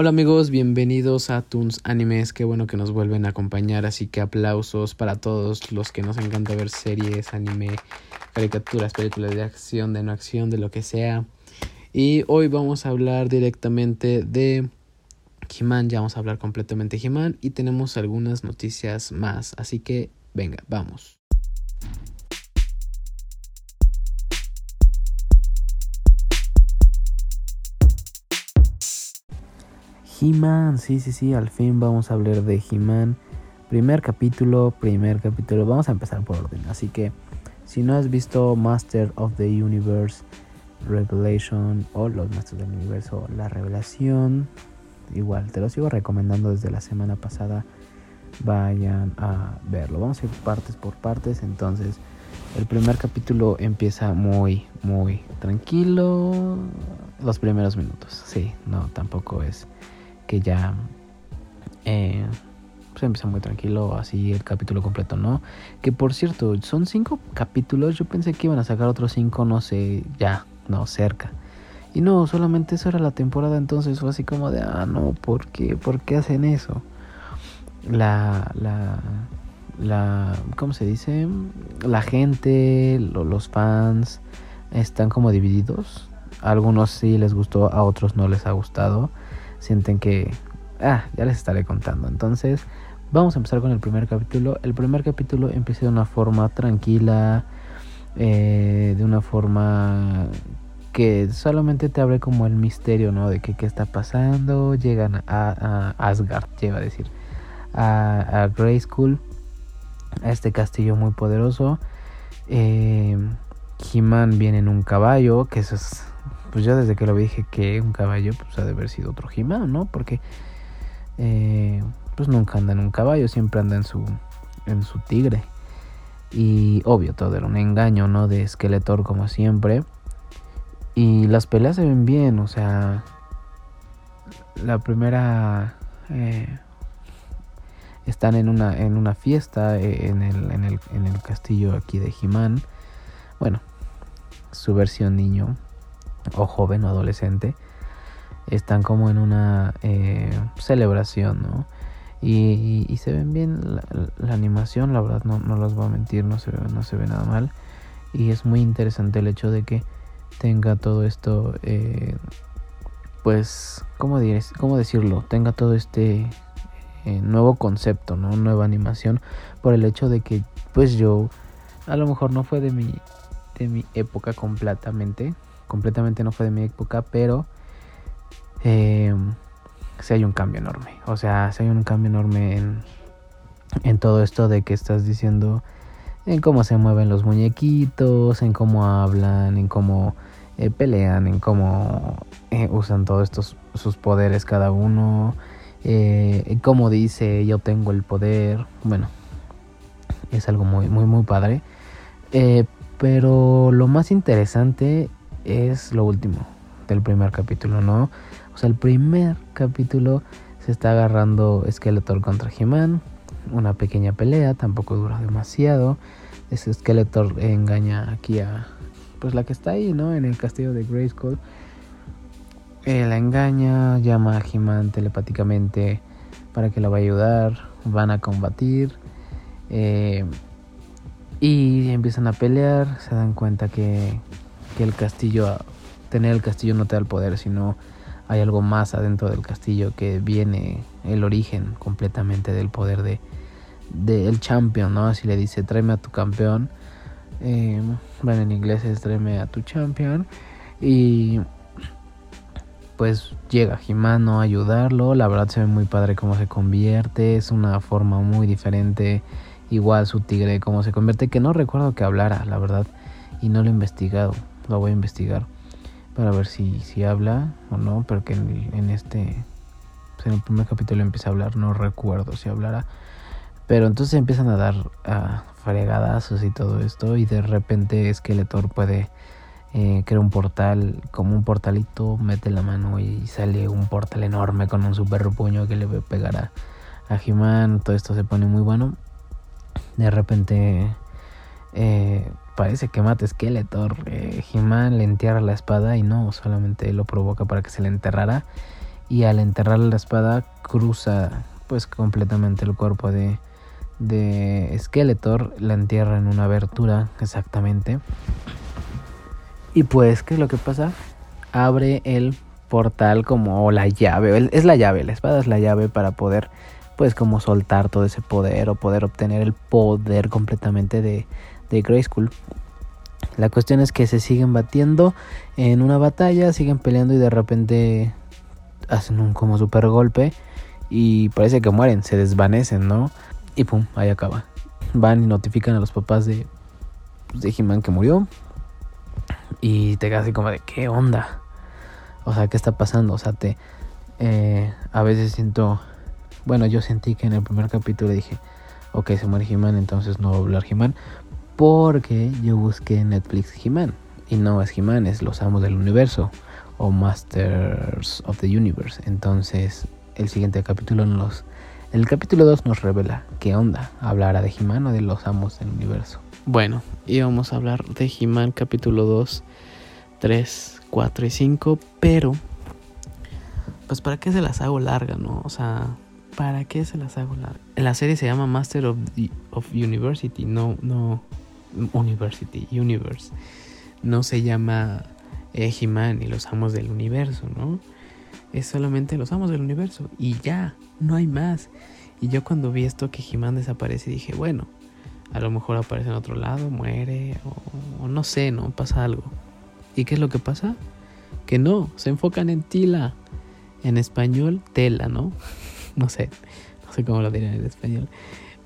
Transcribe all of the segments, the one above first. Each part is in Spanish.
Hola amigos, bienvenidos a Toons Animes, qué bueno que nos vuelven a acompañar, así que aplausos para todos los que nos encanta ver series, anime, caricaturas, películas de acción, de no acción, de lo que sea. Y hoy vamos a hablar directamente de He-Man, ya vamos a hablar completamente de He-Man y tenemos algunas noticias más, así que venga, vamos. He-Man, sí, sí, sí, al fin vamos a hablar de He-Man. Primer capítulo, primer capítulo. Vamos a empezar por orden. Así que, si no has visto Master of the Universe, Revelation o Los Masters del Universo, La Revelación, igual te lo sigo recomendando desde la semana pasada. Vayan a verlo. Vamos a ir partes por partes. Entonces, el primer capítulo empieza muy, muy tranquilo. Los primeros minutos. Sí, no, tampoco es que ya eh, se empieza muy tranquilo, así el capítulo completo, ¿no? Que por cierto, son cinco capítulos, yo pensé que iban a sacar otros cinco, no sé, ya, no, cerca. Y no, solamente eso era la temporada, entonces fue así como de, ah, no, ¿por qué? ¿Por qué hacen eso? La, la, la, ¿cómo se dice? La gente, los fans, están como divididos. A algunos sí les gustó, a otros no les ha gustado sienten que... Ah, ya les estaré contando. Entonces, vamos a empezar con el primer capítulo. El primer capítulo empieza de una forma tranquila, eh, de una forma que solamente te abre como el misterio, ¿no? De que qué está pasando. Llegan a, a Asgard, lleva a decir, a, a Grey School, a este castillo muy poderoso. Eh, He-Man viene en un caballo, que eso es pues yo desde que lo vi dije que un caballo pues ha de haber sido otro he ¿no? Porque eh, pues nunca anda en un caballo, siempre anda en su, en su tigre. Y obvio, todo era un engaño, ¿no? De Skeletor como siempre. Y las peleas se ven bien, o sea... La primera... Eh, están en una, en una fiesta eh, en el, en, el, en el castillo aquí de he Bueno, su versión niño o joven o adolescente están como en una eh, celebración, ¿no? Y, se ven bien la, animación, la verdad no, no los voy a mentir, no se, ve, no se ve nada mal. Y es muy interesante el hecho de que tenga todo esto, eh, pues, ¿cómo, ¿cómo, decirlo? Tenga todo este eh, nuevo concepto, ¿no? Nueva animación, por el hecho de que, pues yo, a lo mejor no fue de mi, de mi época completamente, completamente no fue de mi época, pero eh, sí hay un cambio enorme. O sea, sí hay un cambio enorme en, en todo esto de que estás diciendo, en cómo se mueven los muñequitos, en cómo hablan, en cómo eh, pelean, en cómo eh, usan todos estos sus poderes cada uno, eh, cómo dice yo tengo el poder. Bueno, es algo muy, muy, muy padre. pero lo más interesante es lo último del primer capítulo, ¿no? O sea, el primer capítulo se está agarrando Skeletor contra He-Man, una pequeña pelea, tampoco dura demasiado. Ese Skeletor engaña aquí a pues la que está ahí, ¿no? En el castillo de Grayskull. Eh, la engaña, llama a He-Man telepáticamente para que la vaya a ayudar. Van a combatir. Eh, y empiezan a pelear. Se dan cuenta que el castillo, tener el castillo no te da el poder, sino hay algo más adentro del castillo que viene el origen completamente del poder de, el champion, ¿no? Así le dice, tráeme a tu campeón. Eh, bueno, en inglés es tráeme a tu champion. Y pues llega Jimano a ayudarlo. La verdad se ve muy padre cómo se convierte. Es una forma muy diferente. Igual su tigre cómo se convierte. Que no recuerdo que hablara, la verdad. Y no lo he investigado lo voy a investigar para ver si, si habla o no, pero que en, este, pues en el primer capítulo empieza a hablar, no recuerdo si hablara, pero entonces empiezan a dar a fregadazos y todo esto y de repente Skeletor puede eh, crear un portal, como un portalito, mete la mano y sale un portal enorme con un super puño que le va a pegar a, a He-Man, todo esto se pone muy bueno. De repente eh, parece que mata Skeletor. Eh, He-Man le entierra la espada y no, solamente lo provoca para que se le enterrara. y al enterrarle la espada cruza pues completamente el cuerpo de, de Skeletor, la entierra en una abertura exactamente. Y pues, ¿qué es lo que pasa? Abre el portal como la llave, es la llave, la espada es la llave para poder pues como soltar todo ese poder o poder obtener el poder completamente de, de Grayskull. La cuestión es que se siguen batiendo en una batalla, siguen peleando y de repente hacen un como super golpe y parece que mueren, se desvanecen, ¿no? Y pum, ahí acaba. Van y notifican a los papás de, pues, de He-Man que murió. Y te quedas así como de, ¿qué onda? O sea, ¿qué está pasando? O sea, te... Eh, a veces siento... Bueno, yo sentí que en el primer capítulo dije, ok, se muere He-Man, entonces no voy a hablar He-Man. Porque yo busqué Netflix He-Man. Y no es He-Man, es Los Amos del Universo. O Masters of the Universe. Entonces, el siguiente capítulo nos... El capítulo 2 nos revela qué onda. Hablará de He-Man o de los Amos del Universo. Bueno, íbamos a hablar de He-Man capítulo 2, 3, 4 y 5, pero pues para qué se las hago larga, ¿no? O sea, ¿para qué se las hago larga? La serie se llama Master of, of University, no, no, University, Universe. No se llama eh, He-Man y los amos del universo, ¿no? Es solamente los amos del universo y ya, no hay más. Y yo cuando vi esto que He-Man desaparece dije, bueno, a lo mejor aparece en otro lado, muere o, no sé, ¿no? Pasa algo. ¿Y qué es lo que pasa? Que no, se enfocan en Tila. En español, tela, ¿no? no sé, no sé cómo lo dirán en español.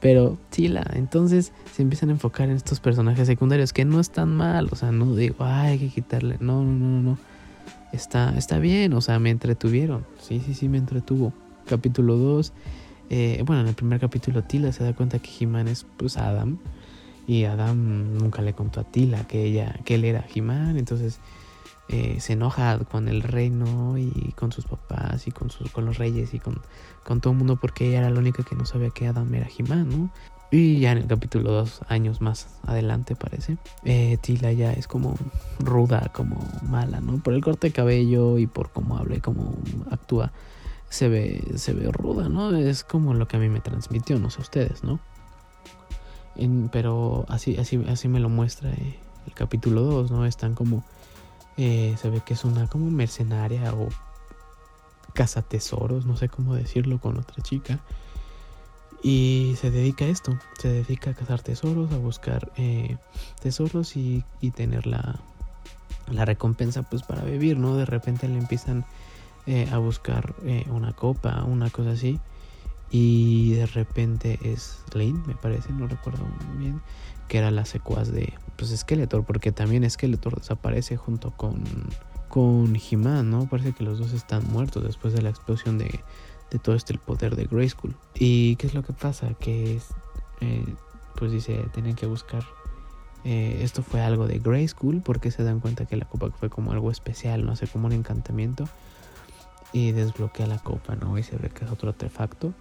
Pero Tila, entonces se empiezan a enfocar en estos personajes secundarios que no están mal, o sea, no digo, ay, hay que quitarle, no, no, no, no. Está, está bien, o sea, me entretuvieron. Sí, sí, sí, me entretuvo. Capítulo 2 eh, bueno, en el primer capítulo Tila se da cuenta que He-Man es pues Adam y Adam nunca le contó a Tila que ella que él era He-Man, entonces eh, se enoja con el reino y con sus papás y con sus con los reyes y con, con todo el mundo porque ella era la única que no sabía que Adam era He-Man, ¿no? Y ya en el capítulo dos años más adelante parece, eh, Tila ya es como ruda, como mala, ¿no? Por el corte de cabello y por cómo habla y cómo actúa se ve, se ve ruda, ¿no? Es como lo que a mí me transmitió, no sé ustedes, ¿no? pero así, así, así me lo muestra eh, el capítulo 2, ¿no? Están como, eh, se ve que es una como mercenaria o caza tesoros, no sé cómo decirlo con otra chica. Y se dedica a esto, se dedica a cazar tesoros, a buscar eh, tesoros y, y tener la, la recompensa pues para vivir, ¿no? De repente le empiezan eh, a buscar eh, una copa, una cosa así. Y de repente es Lane, me parece, no recuerdo bien, que era la secuaz de pues, Skeletor, porque también Skeletor desaparece junto con, con He-Man, ¿no? Parece que los dos están muertos después de la explosión de, de todo este el poder de Grayskull. ¿Y qué es lo que pasa? Que eh, pues dice, tienen que buscar esto fue algo de Grayskull porque se dan cuenta que la copa fue como algo especial, no sé, como un encantamiento y desbloquea la copa, ¿no? Y se ve que es otro artefacto.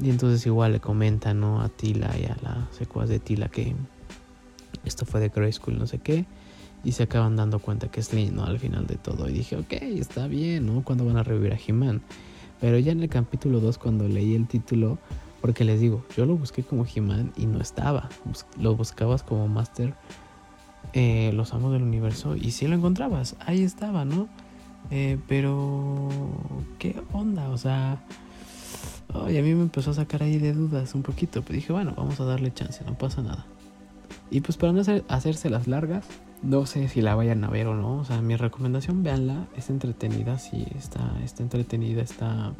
Y entonces igual le comenta, ¿no? A Tila y a la secuaz de Tila que esto fue de Grayskull, no sé qué. Y se acaban dando cuenta que es Lin, ¿no? Al final de todo. Y dije, ok, está bien, ¿no? Cuando van a revivir a He-Man. Pero ya en el capítulo 2, cuando leí el título, porque les digo, yo lo busqué como He-Man y no estaba. Lo buscabas como Master, eh, los amos del universo, y sí lo encontrabas. Ahí estaba, ¿no? Eh, pero, ¿qué onda? O sea, a mí me empezó a sacar ahí de dudas un poquito. Pero dije, bueno, vamos a darle chance, no pasa nada. Y pues para no hacerse las largas, no sé si la vayan a ver o no. O sea, mi recomendación, véanla. Es entretenida, sí, está, está entretenida, está...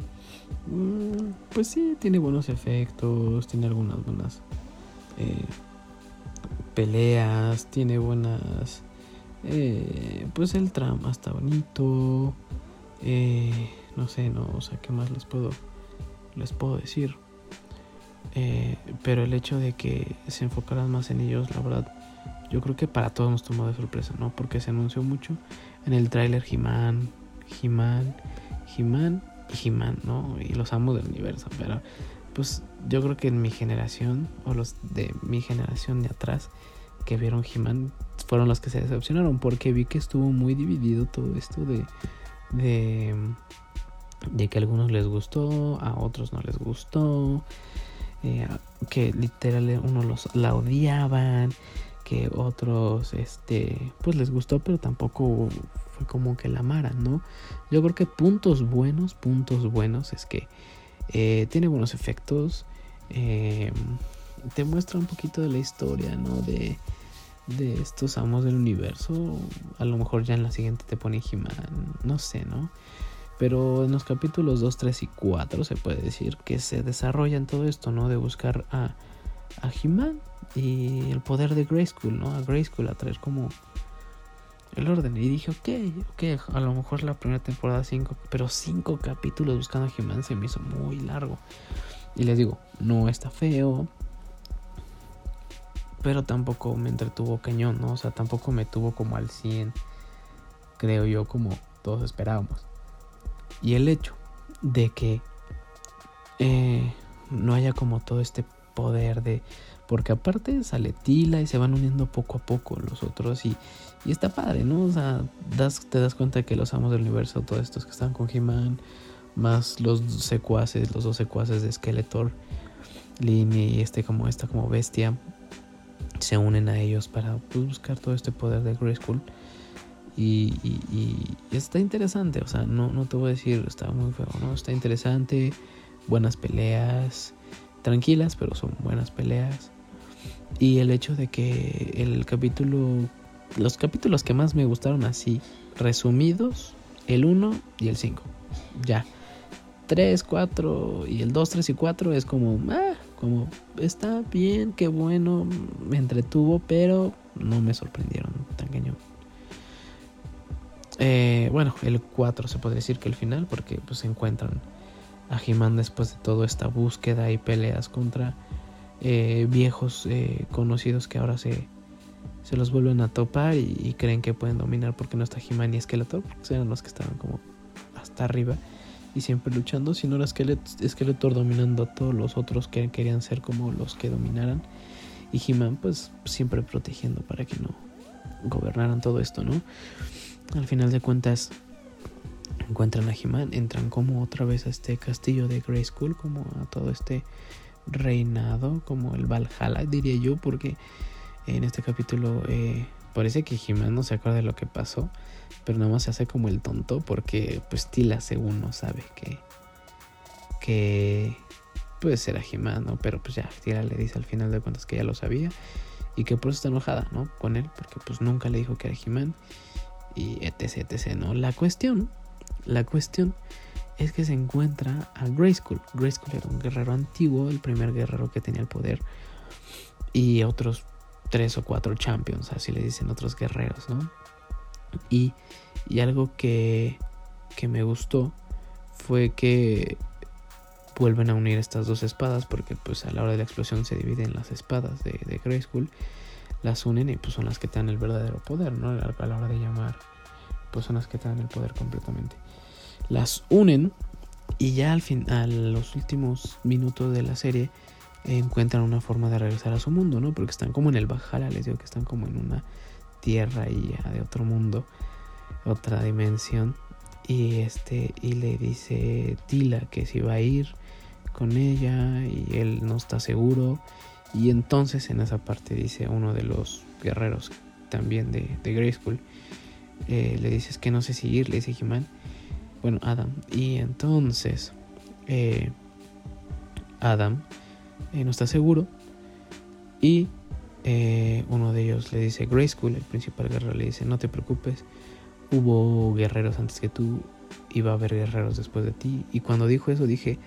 Mm, pues sí, tiene buenos efectos, tiene algunas buenas eh, peleas, tiene buenas eh, pues el trama está bonito. Eh, no sé, no, o sea, ¿qué más les puedo, les puedo decir? Eh, pero el hecho de que se enfocaran más en ellos, la verdad, yo creo que para todos nos tomó de sorpresa, ¿no? Porque se anunció mucho en el tráiler He-Man, He-Man, He-Man y He-Man, ¿no? Y los amos del universo, pero pues yo creo que en mi generación, o los de mi generación de atrás, que vieron He-Man, fueron los que se decepcionaron porque vi que estuvo muy dividido todo esto de, de de que a algunos les gustó, a otros no les gustó, eh, que literal unos los, la odiaban, que otros este pues les gustó, pero tampoco fue como que la amaran, ¿no? Yo creo que puntos buenos, puntos buenos es que eh, tiene buenos efectos, eh, te muestra un poquito de la historia, ¿no? De, de estos amos del universo. A lo mejor ya en la siguiente te pone He-Man, no sé, ¿no? Pero en los capítulos 2, 3 y 4 se puede decir que se desarrolla en todo esto, ¿no? De buscar a, a He-Man y el poder de Grayskull, ¿no? A Grayskull a traer como el orden. Y dije, ok, ok, a lo mejor la primera temporada 5, pero 5 capítulos buscando a He-Man se me hizo muy largo. Y les digo, no está feo, pero tampoco me entretuvo cañón, ¿no? O sea, tampoco me tuvo como al 100, creo yo, como todos esperábamos. Y el hecho de que eh, no haya como todo este poder de... Porque aparte sale Tila y se van uniendo poco a poco los otros y, y está padre, ¿no? O sea, te das cuenta que los amos del universo, todos estos que están con He-Man, más los secuaces, los dos secuaces de Skeletor, Lin y este como esta como bestia, se unen a ellos para pues, buscar todo este poder de Grayskull. Y, y, está interesante, o sea, no, no te voy a decir, está muy feo, ¿no? Está interesante, buenas peleas, tranquilas, pero son buenas peleas. Y el hecho de que el capítulo, los capítulos que más me gustaron así, resumidos, el 1 y el 5. Ya. 3, 4 y el 2, 3 y 4 es como, ah, como está bien, qué bueno, me entretuvo, pero no me sorprendieron tan cañón. Eh, bueno, el 4 se podría decir que el final, porque pues se encuentran a he después de toda esta búsqueda y peleas contra eh, viejos eh, conocidos que ahora se, se los vuelven a topar y, creen que pueden dominar porque no está He-Man y Skeletor, porque eran los que estaban como hasta arriba y siempre luchando, sino era Skeletor dominando a todos los otros que querían ser como los que dominaran y He-Man pues siempre protegiendo para que no gobernaran todo esto, ¿no? Al final de cuentas encuentran a He-Man, entran como otra vez a este castillo de Grayskull, como a todo este reinado, como el Valhalla diría yo, porque en este capítulo eh, parece que He-Man no se acuerda de lo que pasó, pero nada más se hace como el tonto porque pues Tila según no sabe que que pues era He-Man, ¿no? Pero pues ya Tila le dice al final de cuentas que ya lo sabía y que por eso está enojada, ¿no? Con él, porque pues nunca le dijo que era He-Man y etc, etc, ¿no? La cuestión, la cuestión es que se encuentra a Grayskull. Grayskull era un guerrero antiguo, el primer guerrero que tenía el poder. Y otros tres o cuatro champions, así le dicen otros guerreros, ¿no? Y, y algo que, que me gustó fue que vuelven a unir estas dos espadas porque pues a la hora de la explosión se dividen las espadas de, de Grayskull las unen y pues son las que te dan el verdadero poder, ¿no? A la hora de llamar, pues son las que te dan el poder completamente. Las unen y ya al fin, a los últimos minutos de la serie encuentran una forma de regresar a su mundo, ¿no? Porque están como en el Bajala, les digo que están como en una tierra y de otro mundo, otra dimensión. Y este, y le dice Tila que si va a ir con ella y él no está seguro y entonces en esa parte dice uno de los guerreros también de, de Grayskull, eh, le dices que no sé si ir, le dice he bueno, Adam. Y entonces eh, Adam eh, no está seguro y uno de ellos le dice, Grayskull, el principal guerrero, le dice, no te preocupes, hubo guerreros antes que tú y va a haber guerreros después de ti. Y cuando dijo eso dije,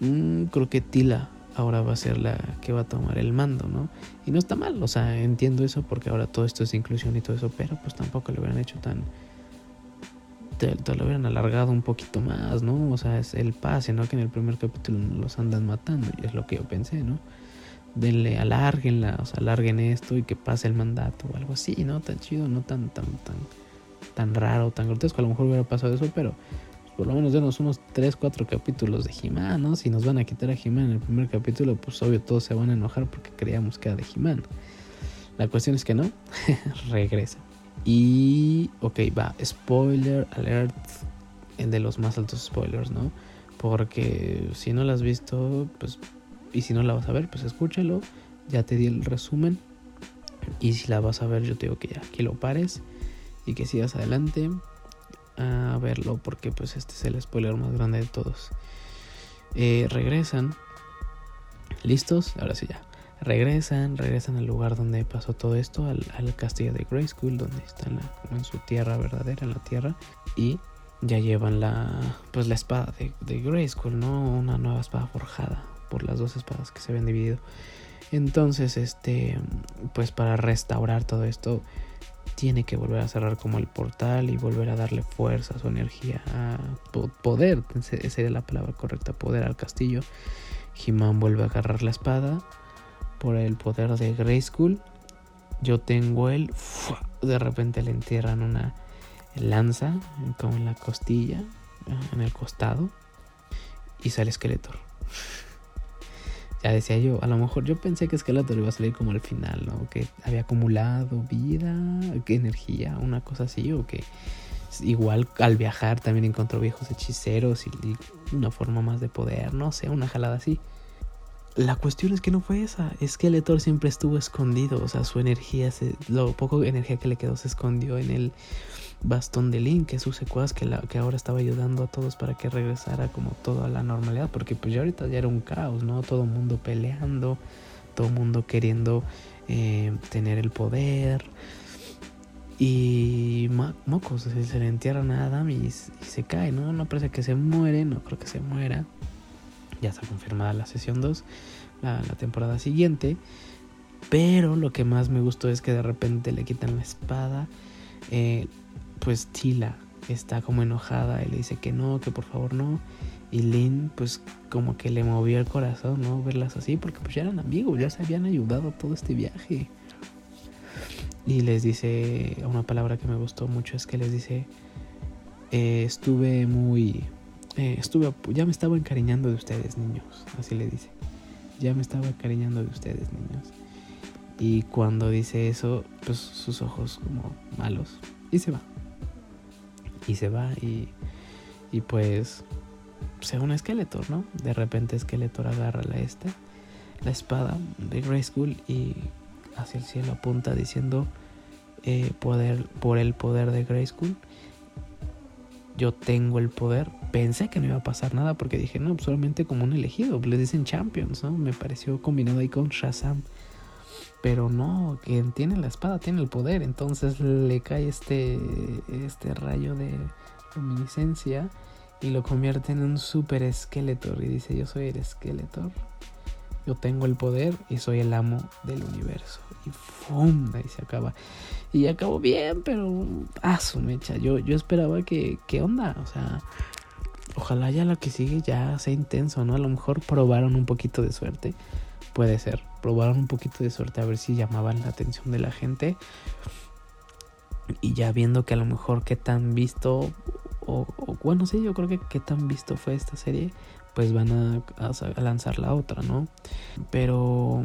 mm, creo que Tila ahora va a ser la que va a tomar el mando, ¿no? Y no está mal, o sea, entiendo eso porque ahora todo esto es inclusión y todo eso, pero pues tampoco lo hubieran hecho tan... Te, lo hubieran alargado un poquito más, ¿no? O sea, es el pase, ¿no? Que en el primer capítulo los andan matando, y es lo que yo pensé, ¿no? Denle, alárguenla, o sea, alarguen esto y que pase el mandato o algo así, ¿no? Tan chido, no tan, tan, tan, tan raro, tan grotesco. A lo mejor hubiera pasado eso, pero por lo menos denos unos 3, 4 capítulos de he ¿no? Si nos van a quitar a he en el primer capítulo, pues obvio todos se van a enojar porque creíamos que era de he La cuestión es que no, regresa. Y, ok, va, spoiler alert. de los más altos spoilers, ¿no? Porque si no la has visto, pues, y si no la vas a ver, pues escúchalo. Ya te di el resumen. Y si la vas a ver, yo te digo que ya, que lo pares y que sigas adelante a verlo, porque pues este es el spoiler más grande de todos. Eh, regresan. ¿Listos? Ahora sí ya. Regresan, regresan al lugar donde pasó todo esto, al, castillo de Grayskull, donde están la, en su tierra verdadera, en la tierra. Y ya llevan la pues la espada de, de Grayskull, ¿no? Una nueva espada forjada por las dos espadas que se habían dividido. Entonces, este, pues para restaurar todo esto, tiene que volver a cerrar como el portal y volver a darle fuerza, su energía, a poder, sería la palabra correcta, poder al castillo. He-Man vuelve a agarrar la espada por el poder de Grayskull. Yo tengo el... De repente le entierran una lanza como en la costilla, en el costado, y sale Skeletor. Ya decía yo, a lo mejor yo pensé que Skeletor iba a salir como al final, ¿no? Que había acumulado vida, que energía, una cosa así, o que igual al viajar también encontró viejos hechiceros y, y una forma más de poder, no sé, una jalada así. La cuestión es que no fue esa, es que Letor siempre estuvo escondido, o sea, su energía, se, lo poco energía que le quedó se escondió en el bastón de Link, que es su secuaz, que, que ahora estaba ayudando a todos para que regresara como todo a la normalidad, porque pues ya ahorita ya era un caos, ¿no? Todo el mundo peleando, todo el mundo queriendo eh, tener el poder. Y mocos, se, le entierran a Adam y, se cae, ¿no? No parece que se muere, no creo que se muera ya está confirmada la sesión 2, la, temporada siguiente. Pero lo que más me gustó es que de repente le quitan la espada. Eh, pues Tila está como enojada y le dice que no, que por favor no. Y Lynn pues como que le movió el corazón, ¿no? Verlas así, porque pues ya eran amigos, ya se habían ayudado todo este viaje. Y les dice, una palabra que me gustó mucho es que les dice, eh, estuve muy eh, estuve, ya me estaba encariñando de ustedes, niños. Así le dice. Ya me estaba encariñando de ustedes, niños. Y cuando dice eso, pues sus ojos como malos. Y se va. Y se va y, y pues se un Skeletor, ¿no? De repente Skeletor agarra la esta, la espada de Grayskull y hacia el cielo apunta diciendo eh, poder, por el poder de Grayskull yo tengo el poder. Pensé que no iba a pasar nada porque dije, no, pues, solamente como un elegido. Les dicen Champions, ¿no? Me pareció combinado ahí con Shazam. Pero no, quien tiene la espada tiene el poder. Entonces le cae este, este rayo de luminiscencia y lo convierte en un super Skeletor. Y dice, yo soy el Skeletor. Tengo el poder y soy el amo del universo. Y ¡fum! Ahí se acaba. Y acabó bien, pero. Ah, su mecha. Yo, yo esperaba que. ¿Qué onda? O sea. Ojalá ya lo que sigue ya sea intenso, ¿no? A lo mejor probaron un poquito de suerte. Puede ser. Probaron un poquito de suerte a ver si llamaban la atención de la gente. Y ya viendo que a lo mejor qué tan visto. O, bueno, sí, yo creo que qué tan visto fue esta serie pues van a, lanzar la otra, ¿no? Pero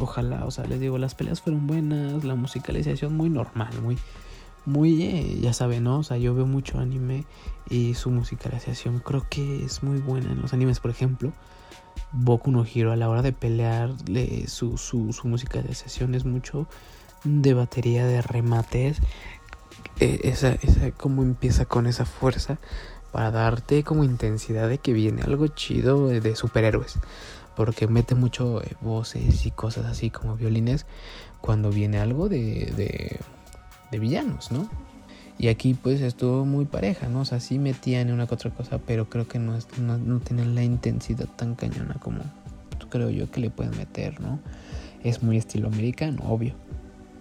ojalá, o sea, les digo, las peleas fueron buenas, la musicalización muy normal, muy, muy, eh, ya saben, ¿no? O sea, yo veo mucho anime y su musicalización creo que es muy buena en los animes, por ejemplo. Boku no Hero a la hora de pelear, su, su, su musicalización es mucho de batería, de remates. Eh, esa, esa, como empieza con esa fuerza para darte como intensidad de que viene algo chido de superhéroes. Porque mete mucho eh, voces y cosas así como violines cuando viene algo de, de, villanos, ¿no? Y aquí pues estuvo muy pareja, ¿no? O sea, sí metían una que otra cosa, pero creo que no, no, no tienen la intensidad tan cañona como creo yo que le pueden meter, ¿no? Es muy estilo americano, obvio.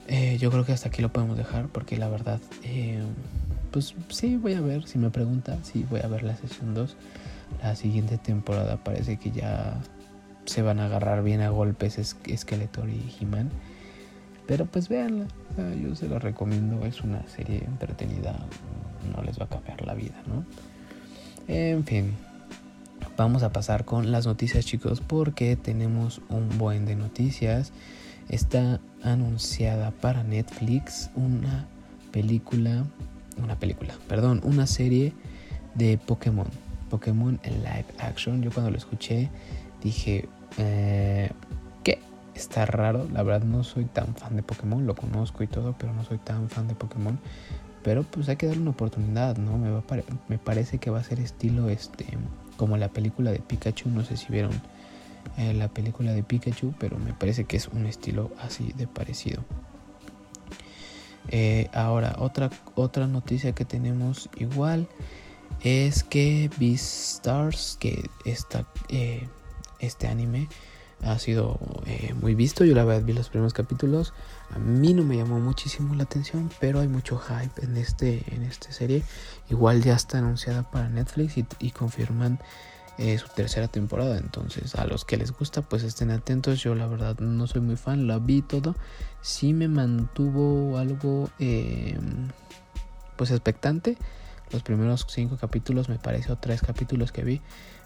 Eh, yo creo que hasta aquí lo podemos dejar porque la verdad... Eh, pues sí, voy a ver, si me pregunta, sí, voy a ver la sesión 2. La siguiente temporada parece que ya se van a agarrar bien a golpes Skeletor y He-Man. Pero pues véanla, yo se la recomiendo, es una serie entretenida, no les va a cambiar la vida, ¿no? En fin, vamos a pasar con las noticias chicos porque tenemos un buen de noticias. Está anunciada para Netflix una película una película, perdón, una serie de Pokémon. Pokémon en live action. Yo cuando lo escuché dije, eh. Está raro. La verdad no soy tan fan de Pokémon. Lo conozco y todo, pero no soy tan fan de Pokémon. Pero pues hay que darle una oportunidad, ¿no? Me, va me parece que va a ser estilo este como la película de Pikachu. No sé si vieron eh, la película de Pikachu, pero me parece que es un estilo así de parecido. Eh, ahora, otra, otra noticia que tenemos igual es que Beastars, que esta, eh, este anime ha sido eh, muy visto. Yo la verdad vi los primeros capítulos. A mí no me llamó muchísimo la atención, pero hay mucho hype en este en esta serie. Igual ya está anunciada para Netflix y, confirman eh, su tercera temporada. Entonces, a los que les gusta, pues estén atentos. Yo la verdad no soy muy fan, la vi todo. Sí me mantuvo algo pues expectante los primeros cinco capítulos, me pareció tres capítulos que vi.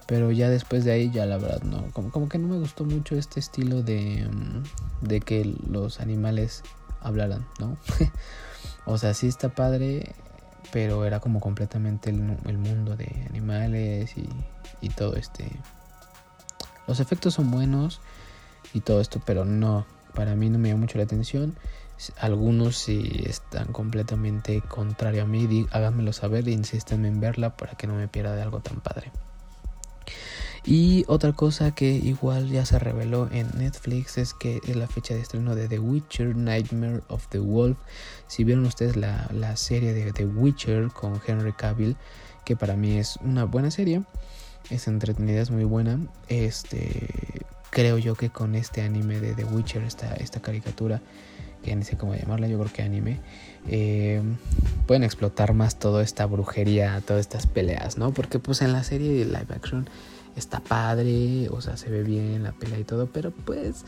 Pero ya después de ahí, ya la verdad, no. Como, como que no me gustó mucho este estilo de, mm, de que los animales hablaran, ¿no? o sea, sí está padre, pero era como completamente el, mundo de animales y, y todo este. Los efectos son buenos y todo esto, pero no, para mí no me llama mucho la atención. Algunos si están completamente contrario a mí, háganmelo saber e en verla para que no me pierda de algo tan padre. Y otra cosa que igual ya se reveló en Netflix es que es la fecha de estreno de The Witcher Nightmare of the Wolf. Si vieron ustedes la, la, serie de The Witcher con Henry Cavill, que para mí es una buena serie, es entretenida, es muy buena. Este, creo yo que con este anime de The Witcher, esta, esta caricatura, que ni sé cómo llamarla, yo creo que anime, eh, pueden explotar más toda esta brujería, todas estas peleas, ¿no? Porque pues en la serie de live action está padre, o sea, se ve bien la pelea y todo, pero pues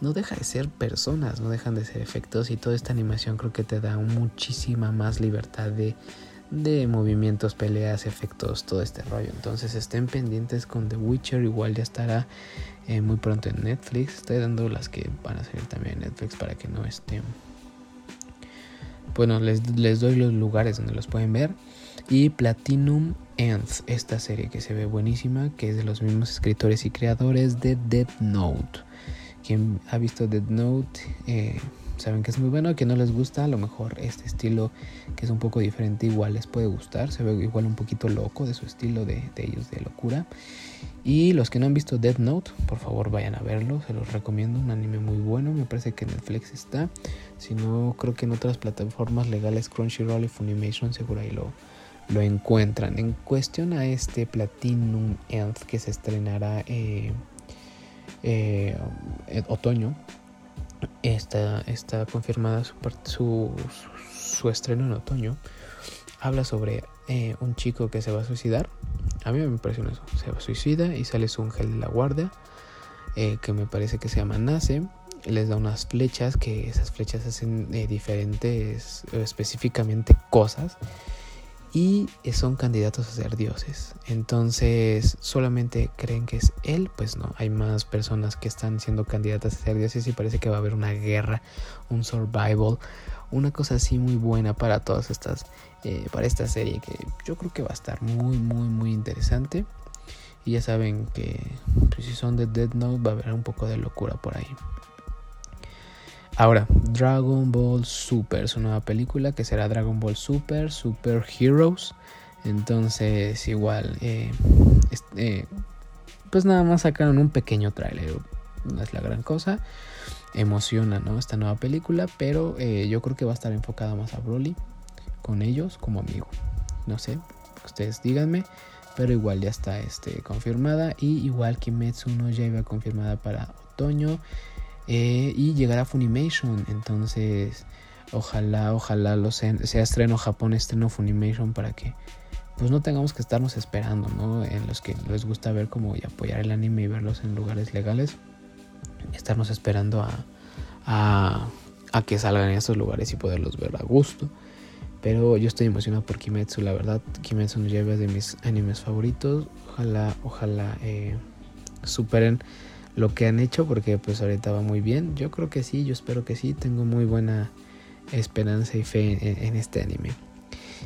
no deja de ser personas, no dejan de ser efectos y toda esta animación creo que te da muchísima más libertad de, de movimientos, peleas, efectos, todo este rollo. Entonces estén pendientes con The Witcher, igual ya estará eh, muy pronto en Netflix. Estoy dando las que van a salir también en Netflix para que no estén. Bueno, les, les doy los lugares donde los pueden ver. Y Platinum Ends, esta serie que se ve buenísima, que es de los mismos escritores y creadores de Dead Note. Quien ha visto Dead Note eh, saben que es muy bueno, que no les gusta, a lo mejor este estilo que es un poco diferente igual les puede gustar, se ve igual un poquito loco de su estilo de, ellos de locura. Y los que no han visto Dead Note, por favor vayan a verlo, se los recomiendo, un anime muy bueno, me parece que Netflix está, si no creo que en otras plataformas legales Crunchyroll y Funimation seguro ahí lo, lo encuentran. En cuestión a este Platinum End que se estrenará eh, eh, otoño, está, está confirmada su, su, estreno en otoño. Habla sobre eh, un chico que se va a suicidar. A mí me impresiona eso. Se va a suicida y sale su ángel de la guardia, eh, que me parece que se llama Nace. Les da unas flechas, que esas flechas hacen eh, diferentes, específicamente cosas y son candidatos a ser dioses. Entonces, solamente creen que es él, pues no, hay más personas que están siendo candidatas a ser dioses y parece que va a haber una guerra, un survival, una cosa así muy buena para todas estas, eh, para esta serie que yo creo que va a estar muy, muy, muy interesante. Y ya saben que pues, si son de Dead Note va a haber un poco de locura por ahí. Ahora, Dragon Ball Super, su nueva película que será Dragon Ball Super, Super Heroes. Entonces, igual, eh, eh, pues nada más sacaron un pequeño tráiler. No es la gran cosa. Emociona, ¿no? Esta nueva película, pero eh, yo creo que va a estar enfocada más a Broly con ellos como amigo. No sé, ustedes díganme, pero igual ya está este, confirmada. Y igual Kimetsu no ya iba confirmada para otoño. Eh, y llegará Funimation. Entonces, ojalá, ojalá lo sea, sea estreno Japón, estreno Funimation para que pues no tengamos que estarnos esperando, ¿no? En los que les gusta ver como y apoyar el anime y verlos en lugares legales, estarnos esperando a, a, a que salgan en esos lugares y poderlos ver a gusto. Pero yo estoy emocionado por Kimetsu, la verdad. Kimetsu no lleva de mis animes favoritos. Ojalá, ojalá eh, superen lo que han hecho porque pues ahorita va muy bien. Yo creo que sí, yo espero que sí, tengo muy buena esperanza y fe en, este anime.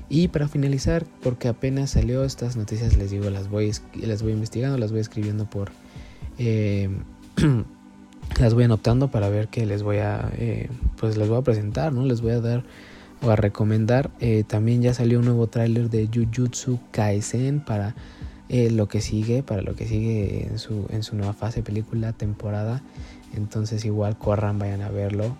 Y para finalizar, porque apenas salió estas noticias, les digo, las voy, las voy investigando, las voy escribiendo por... Eh, las voy anotando para ver qué les voy a... Eh, pues les voy a presentar, ¿no? Les voy a dar o a recomendar. Eh, también ya salió un nuevo tráiler de Jujutsu Kaisen para lo que sigue, para lo que sigue en su, en su nueva fase, película, temporada. Entonces igual corran, vayan a verlo.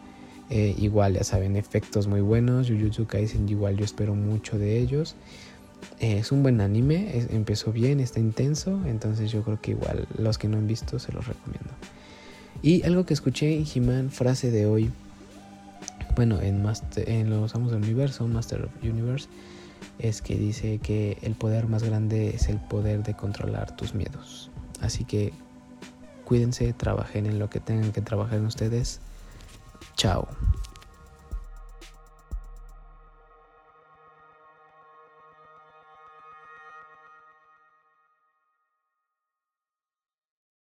Eh, igual, ya saben, efectos muy buenos. Jujutsu Kaisen, igual yo espero mucho de ellos. Eh, es un buen anime, empezó bien, está intenso. Entonces yo creo que igual los que no han visto se los recomiendo. Y algo que escuché en He-Man, frase de hoy. Bueno, en, en los Amos del Universo, Master of Universe, es que dice que el poder más grande es el poder de controlar tus miedos. Así que cuídense, trabajen en lo que tengan que trabajar en ustedes Chao.